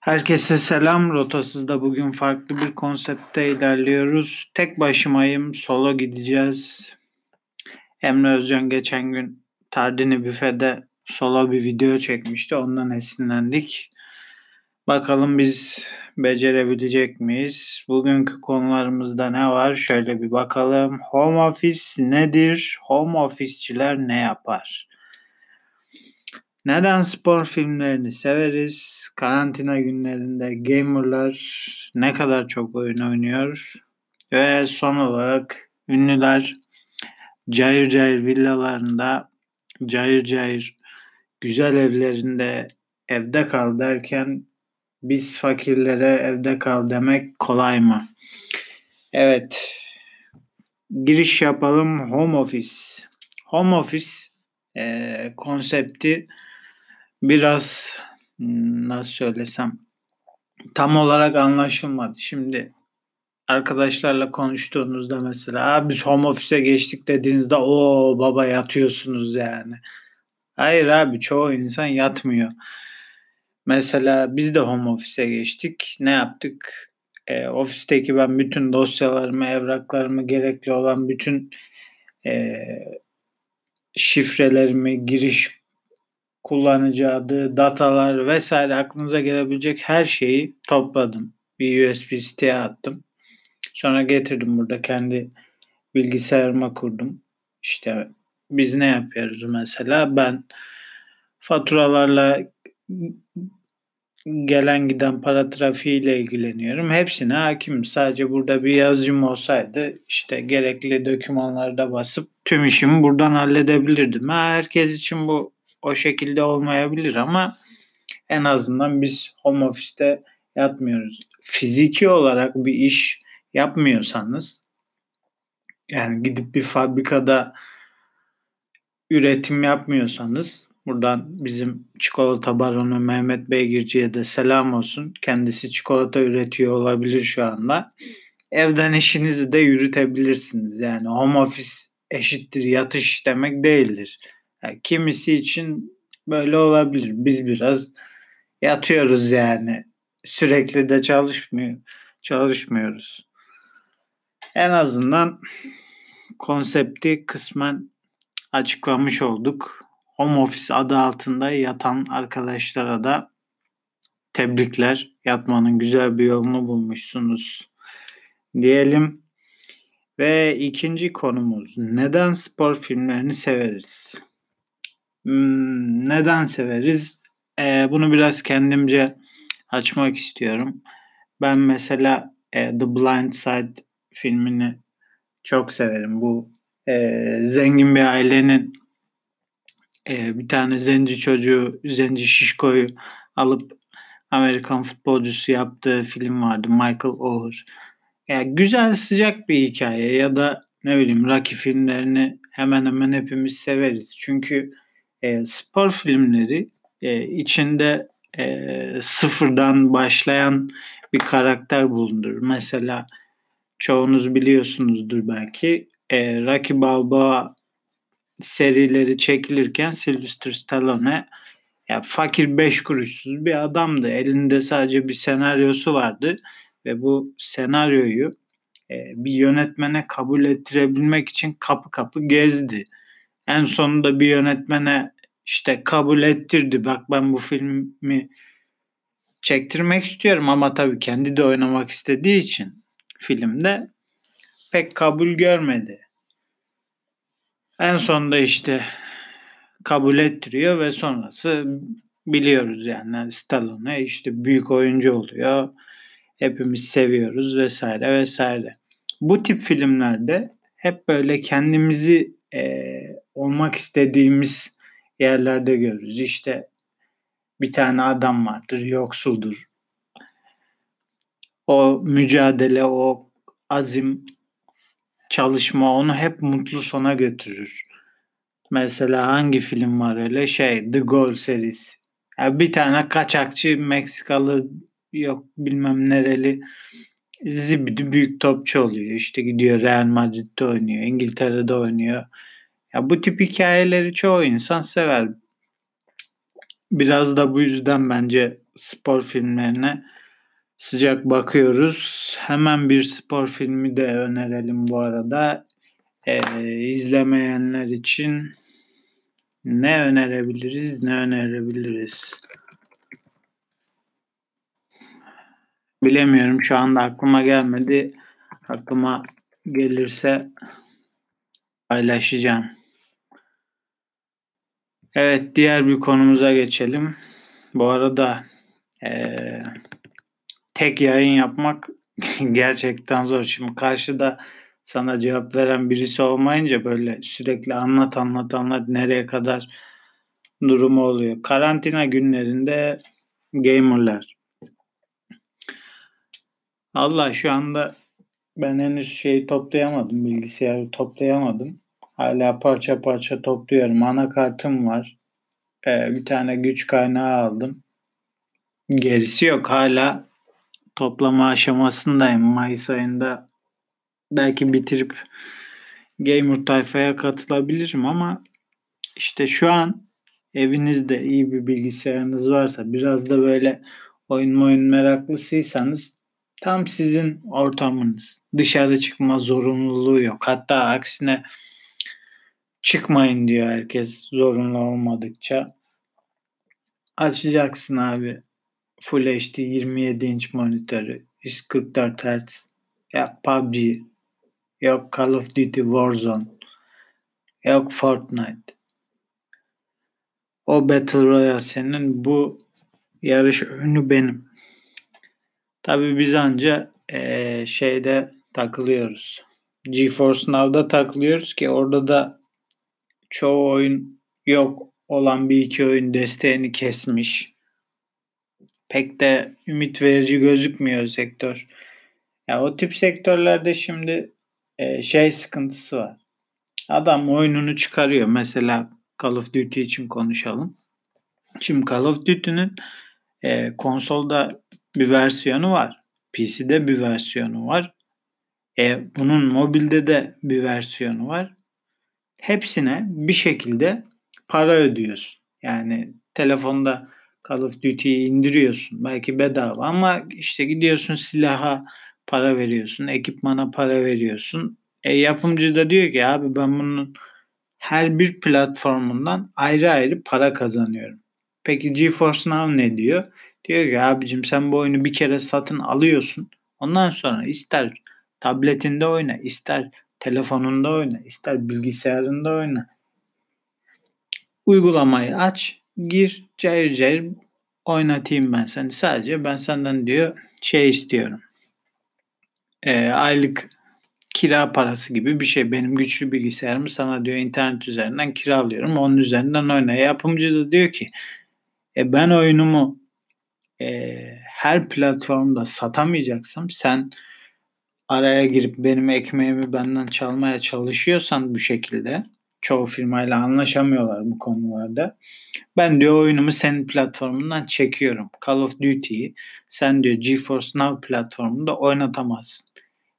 Herkese selam. Rotasız'da bugün farklı bir konsepte ilerliyoruz. Tek başımayım. Solo gideceğiz. Emre Özcan geçen gün Tardini Büfe'de solo bir video çekmişti. Ondan esinlendik. Bakalım biz becerebilecek miyiz? Bugünkü konularımızda ne var? Şöyle bir bakalım. Home office nedir? Home office'çiler ne yapar? Neden spor filmlerini severiz? Karantina günlerinde gamerlar ne kadar çok oyun oynuyor? Ve son olarak ünlüler cayır cayır villalarında, cayır cayır güzel evlerinde evde kal derken biz fakirlere evde kal demek kolay mı? Evet. Giriş yapalım. Home office. Home office e, konsepti biraz nasıl söylesem tam olarak anlaşılmadı. Şimdi arkadaşlarla konuştuğunuzda mesela biz home office'e geçtik dediğinizde o baba yatıyorsunuz yani. Hayır abi çoğu insan yatmıyor. Mesela biz de home office'e geçtik. Ne yaptık? E, ofisteki ben bütün dosyalarımı, evraklarımı, gerekli olan bütün e, şifrelerimi, giriş kullanıcı adı, datalar vesaire aklınıza gelebilecek her şeyi topladım. Bir USB siteye attım. Sonra getirdim burada kendi bilgisayarıma kurdum. İşte biz ne yapıyoruz mesela? Ben faturalarla gelen giden para trafiğiyle ilgileniyorum. Hepsine hakim. Sadece burada bir yazıcım olsaydı işte gerekli dokümanları da basıp tüm işimi buradan halledebilirdim. Ha, herkes için bu o şekilde olmayabilir ama en azından biz home office'te yatmıyoruz. Fiziki olarak bir iş yapmıyorsanız yani gidip bir fabrikada üretim yapmıyorsanız buradan bizim çikolata baronu Mehmet Beygirci'ye de selam olsun. Kendisi çikolata üretiyor olabilir şu anda. Evden işinizi de yürütebilirsiniz. Yani home office eşittir yatış demek değildir. Yani kimisi için böyle olabilir. Biz biraz yatıyoruz yani. Sürekli de çalışmıyor, çalışmıyoruz. En azından konsepti kısmen açıklamış olduk. Home Office adı altında yatan arkadaşlara da tebrikler. Yatmanın güzel bir yolunu bulmuşsunuz diyelim. Ve ikinci konumuz neden spor filmlerini severiz? Hmm, neden severiz? Ee, bunu biraz kendimce açmak istiyorum. Ben mesela e, The Blind Side filmini çok severim. Bu e, zengin bir ailenin e, bir tane zenci çocuğu, zenci şişkoyu alıp Amerikan futbolcusu yaptığı film vardı. Michael Oher. Yani güzel sıcak bir hikaye ya da ne bileyim Rocky filmlerini hemen hemen hepimiz severiz. Çünkü e, spor filmleri e, içinde e, sıfırdan başlayan bir karakter bulundur. Mesela çoğunuz biliyorsunuzdur belki e, Rocky Balboa serileri çekilirken Sylvester Stallone ya fakir beş kuruşsuz bir adamdı. Elinde sadece bir senaryosu vardı ve bu senaryoyu e, bir yönetmene kabul ettirebilmek için kapı kapı gezdi. En sonunda bir yönetmene işte kabul ettirdi. Bak ben bu filmi çektirmek istiyorum ama tabii kendi de oynamak istediği için filmde pek kabul görmedi. En sonunda işte kabul ettiriyor ve sonrası biliyoruz yani Stallone işte büyük oyuncu oluyor. Hepimiz seviyoruz vesaire vesaire. Bu tip filmlerde hep böyle kendimizi olmak istediğimiz yerlerde görürüz. İşte bir tane adam vardır, yoksuldur. O mücadele, o azim, çalışma onu hep mutlu sona götürür. Mesela hangi film var öyle şey The Goal serisi. Yani bir tane kaçakçı Meksikalı yok bilmem nereli zibidi büyük topçu oluyor. İşte gidiyor Real Madrid'de oynuyor, İngiltere'de oynuyor. Ya bu tip hikayeleri çoğu insan sever. biraz da bu yüzden bence spor filmlerine sıcak bakıyoruz. Hemen bir spor filmi de önerelim bu arada. Ee, izlemeyenler için ne önerebiliriz, ne önerebiliriz? Bilemiyorum şu anda aklıma gelmedi. Aklıma gelirse paylaşacağım. Evet diğer bir konumuza geçelim. Bu arada ee, tek yayın yapmak gerçekten zor. Şimdi karşıda sana cevap veren birisi olmayınca böyle sürekli anlat anlat anlat nereye kadar durumu oluyor. Karantina günlerinde gamerlar. Allah şu anda ben henüz şey toplayamadım. Bilgisayarı toplayamadım. Hala parça parça topluyorum. Anakartım var. Ee, bir tane güç kaynağı aldım. Gerisi yok. Hala toplama aşamasındayım. Mayıs ayında belki bitirip gamer tayfaya katılabilirim ama işte şu an evinizde iyi bir bilgisayarınız varsa biraz da böyle oyun oyun meraklısıysanız tam sizin ortamınız. Dışarı çıkma zorunluluğu yok. Hatta aksine çıkmayın diyor herkes zorunlu olmadıkça. Açacaksın abi Full HD 27 inç monitörü 144 Hz ya PUBG yok Call of Duty Warzone yok Fortnite o Battle Royale senin bu yarış önü benim. Tabi biz anca ee, şeyde takılıyoruz. GeForce Now'da takılıyoruz ki orada da çoğu oyun yok olan bir iki oyun desteğini kesmiş. Pek de ümit verici gözükmüyor sektör. Ya o tip sektörlerde şimdi e, şey sıkıntısı var. Adam oyununu çıkarıyor. Mesela Call of Duty için konuşalım. Şimdi Call of Duty'nin e, konsolda bir versiyonu var. PC'de bir versiyonu var. E, bunun mobilde de bir versiyonu var. Hepsine bir şekilde para ödüyorsun. Yani telefonda Call of Duty'yi indiriyorsun. Belki bedava ama işte gidiyorsun silaha para veriyorsun. Ekipmana para veriyorsun. E, yapımcı da diyor ki abi ben bunun her bir platformundan ayrı ayrı para kazanıyorum. Peki GeForce Now ne diyor? Diyor ki abicim sen bu oyunu bir kere satın alıyorsun. Ondan sonra ister tabletinde oyna, ister telefonunda oyna, ister bilgisayarında oyna. Uygulamayı aç, gir, cayır cayır oynatayım ben seni. Sadece ben senden diyor şey istiyorum. E, aylık kira parası gibi bir şey. Benim güçlü bilgisayarımı sana diyor internet üzerinden kiralıyorum. Onun üzerinden oyna. Yapımcı da diyor ki e, ben oyunumu e, her platformda satamayacaksam sen araya girip benim ekmeğimi benden çalmaya çalışıyorsan bu şekilde çoğu firmayla anlaşamıyorlar bu konularda. Ben diyor oyunumu senin platformundan çekiyorum. Call of Duty'yi sen diyor GeForce Now platformunda oynatamazsın.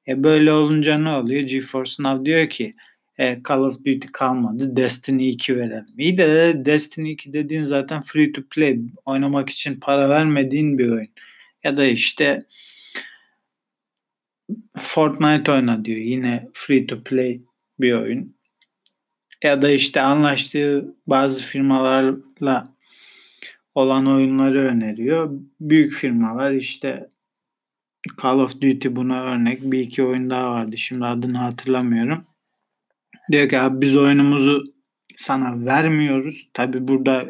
E böyle olunca ne oluyor? GeForce Now diyor ki e, Call of Duty kalmadı. Destiny 2 verelim. İyi de Destiny 2 dediğin zaten free to play. Oynamak için para vermediğin bir oyun. Ya da işte Fortnite oyna diyor. Yine free to play bir oyun. Ya da işte anlaştığı bazı firmalarla olan oyunları öneriyor. Büyük firmalar işte Call of Duty buna örnek. Bir iki oyun daha vardı. Şimdi adını hatırlamıyorum. Diyor ki abi biz oyunumuzu sana vermiyoruz. Tabi burada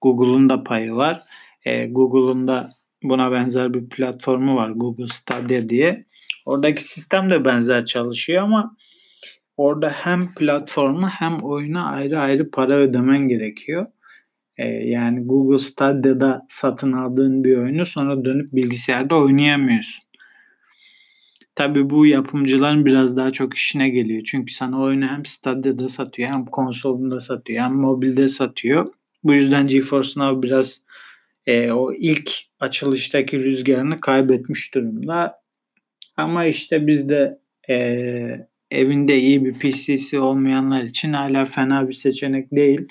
Google'un da payı var. E, Google'un da buna benzer bir platformu var. Google Stadia diye. Oradaki sistem de benzer çalışıyor ama orada hem platformu hem oyuna ayrı ayrı para ödemen gerekiyor. Ee, yani Google Stadia'da satın aldığın bir oyunu sonra dönüp bilgisayarda oynayamıyorsun. Tabi bu yapımcıların biraz daha çok işine geliyor. Çünkü sana oyunu hem Stadia'da satıyor hem konsolunda satıyor hem mobilde satıyor. Bu yüzden GeForce Now biraz e, o ilk açılıştaki rüzgarını kaybetmiş durumda. Ama işte bizde e, evinde iyi bir PC'si olmayanlar için hala fena bir seçenek değil.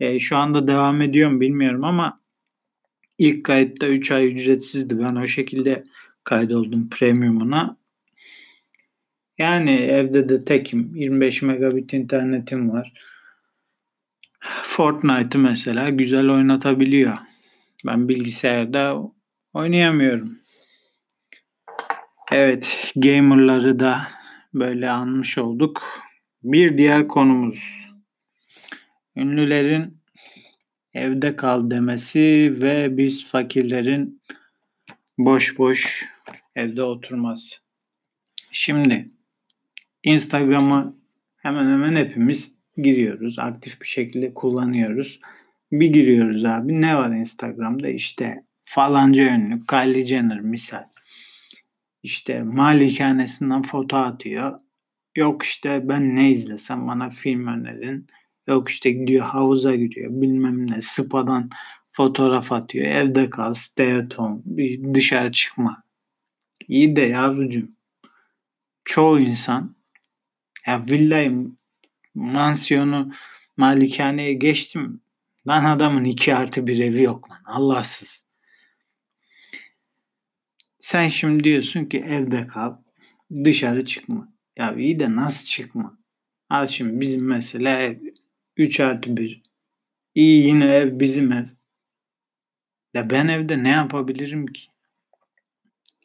E, şu anda devam ediyorum bilmiyorum ama İlk kayıtta 3 ay ücretsizdi. Ben o şekilde kaydoldum premiumuna. Yani evde de tekim. 25 megabit internetim var. Fortnite'ı mesela güzel oynatabiliyor. Ben bilgisayarda oynayamıyorum. Evet, gamerları da böyle anmış olduk. Bir diğer konumuz. Ünlülerin evde kal demesi ve biz fakirlerin boş boş evde oturması. Şimdi Instagram'a hemen hemen hepimiz giriyoruz. Aktif bir şekilde kullanıyoruz. Bir giriyoruz abi. Ne var Instagram'da? İşte falanca ünlü, Kylie Jenner misal. İşte malikanesinden foto atıyor. Yok işte ben ne izlesem bana film önerin. Yok işte gidiyor havuza gidiyor bilmem ne spadan fotoğraf atıyor. Evde kal stay at home dışarı çıkma. İyi de yavrucuğum çoğu insan ya villayı mansiyonu malikaneye geçtim. Lan adamın iki artı bir evi yok lan. Allahsız. Sen şimdi diyorsun ki evde kal. Dışarı çıkma. Ya iyi de nasıl çıkma? Al şimdi bizim mesela ev 3 artı 1. İyi yine ev bizim ev. Ya ben evde ne yapabilirim ki?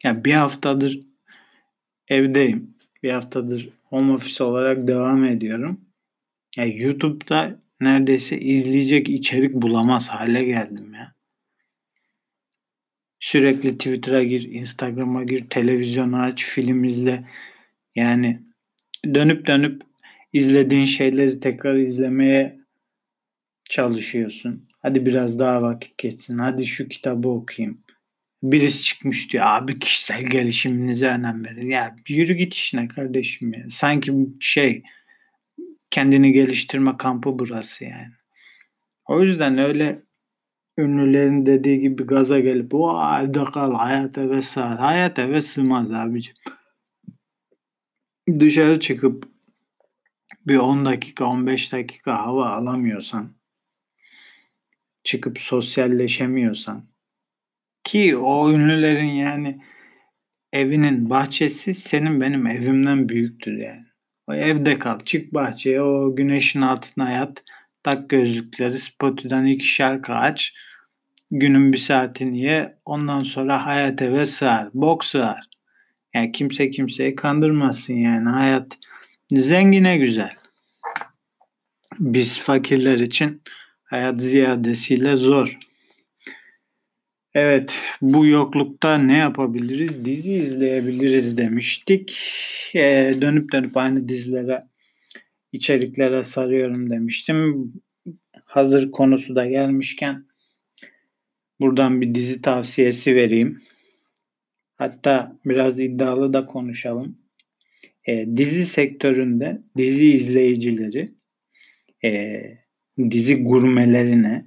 Ya bir haftadır evdeyim. Bir haftadır home office olarak devam ediyorum. Ya YouTube'da neredeyse izleyecek içerik bulamaz hale geldim ya. Sürekli Twitter'a gir, Instagram'a gir, televizyonu aç, film izle. Yani dönüp dönüp izlediğin şeyleri tekrar izlemeye çalışıyorsun. Hadi biraz daha vakit geçsin. Hadi şu kitabı okuyayım. Birisi çıkmış diyor abi kişisel gelişiminize önem verin. Ya yürü git işine kardeşim ya. Sanki şey kendini geliştirme kampı burası yani. O yüzden öyle ünlülerin dediği gibi gaza gelip o evde kal hayat eve sığar. Hayat eve sığmaz abicim. Dışarı çıkıp bir 10 dakika 15 dakika hava alamıyorsan çıkıp sosyalleşemiyorsan ki o ünlülerin yani evinin bahçesi senin benim evimden büyüktür yani. O evde kal. Çık bahçeye o güneşin altına yat. Tak gözlükleri Spotify'dan iki şarkı aç. Günün bir saatini ye. Ondan sonra hayat eve sığar. Bok sığar. Yani kimse kimseyi kandırmasın yani. Hayat zengine güzel. Biz fakirler için hayat ziyadesiyle zor. Evet, bu yoklukta ne yapabiliriz? Dizi izleyebiliriz demiştik. Ee, dönüp dönüp aynı dizilere, içeriklere sarıyorum demiştim. Hazır konusu da gelmişken buradan bir dizi tavsiyesi vereyim. Hatta biraz iddialı da konuşalım. Ee, dizi sektöründe dizi izleyicileri e, dizi gurmelerine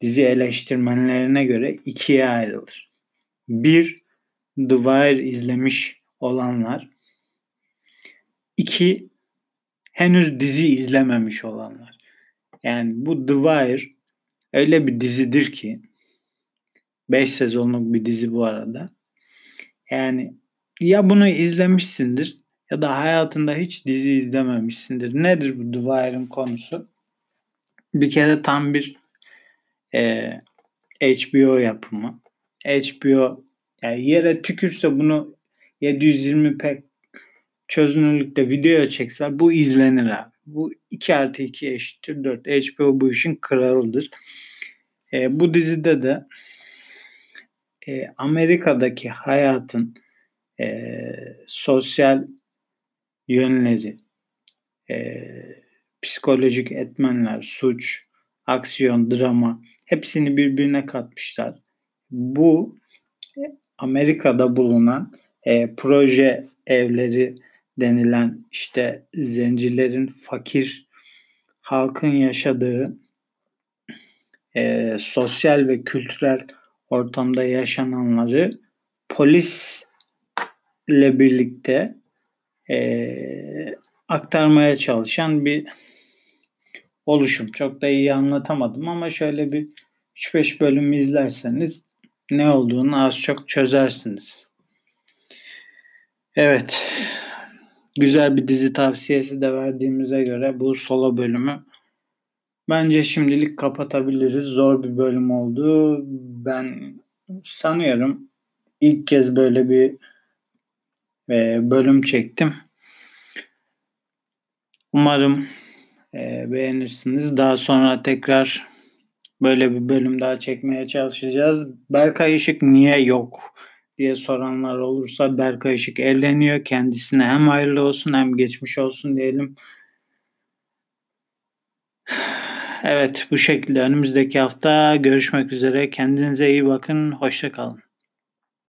dizi eleştirmenlerine göre ikiye ayrılır. Bir, The Wire izlemiş olanlar. İki, henüz dizi izlememiş olanlar. Yani bu The Wire öyle bir dizidir ki 5 sezonluk bir dizi bu arada. Yani ya bunu izlemişsindir ya da hayatında hiç dizi izlememişsindir. Nedir bu The Wire'ın konusu? Bir kere tam bir e, HBO yapımı. HBO yani yere tükürse bunu 720p çözünürlükte video çekseler bu izlenir abi. Bu 2 artı 2 eşittir 4. HBO bu işin kralıdır. E, bu dizide de e, Amerika'daki hayatın e, sosyal yönleri, e, psikolojik etmenler, suç, aksiyon, drama hepsini birbirine katmışlar. Bu Amerika'da bulunan e, proje evleri denilen işte zencilerin fakir halkın yaşadığı e, sosyal ve kültürel ortamda yaşananları polisle birlikte e, aktarmaya çalışan bir oluşum. Çok da iyi anlatamadım ama şöyle bir 3-5 bölüm izlerseniz ne olduğunu az çok çözersiniz. Evet. Güzel bir dizi tavsiyesi de verdiğimize göre bu solo bölümü bence şimdilik kapatabiliriz. Zor bir bölüm oldu. Ben sanıyorum ilk kez böyle bir e, bölüm çektim. Umarım e, beğenirsiniz. Daha sonra tekrar böyle bir bölüm daha çekmeye çalışacağız. Berkay Işık niye yok diye soranlar olursa Berkay Işık evleniyor. Kendisine hem hayırlı olsun hem geçmiş olsun diyelim. Evet bu şekilde önümüzdeki hafta görüşmek üzere. Kendinize iyi bakın. Hoşçakalın.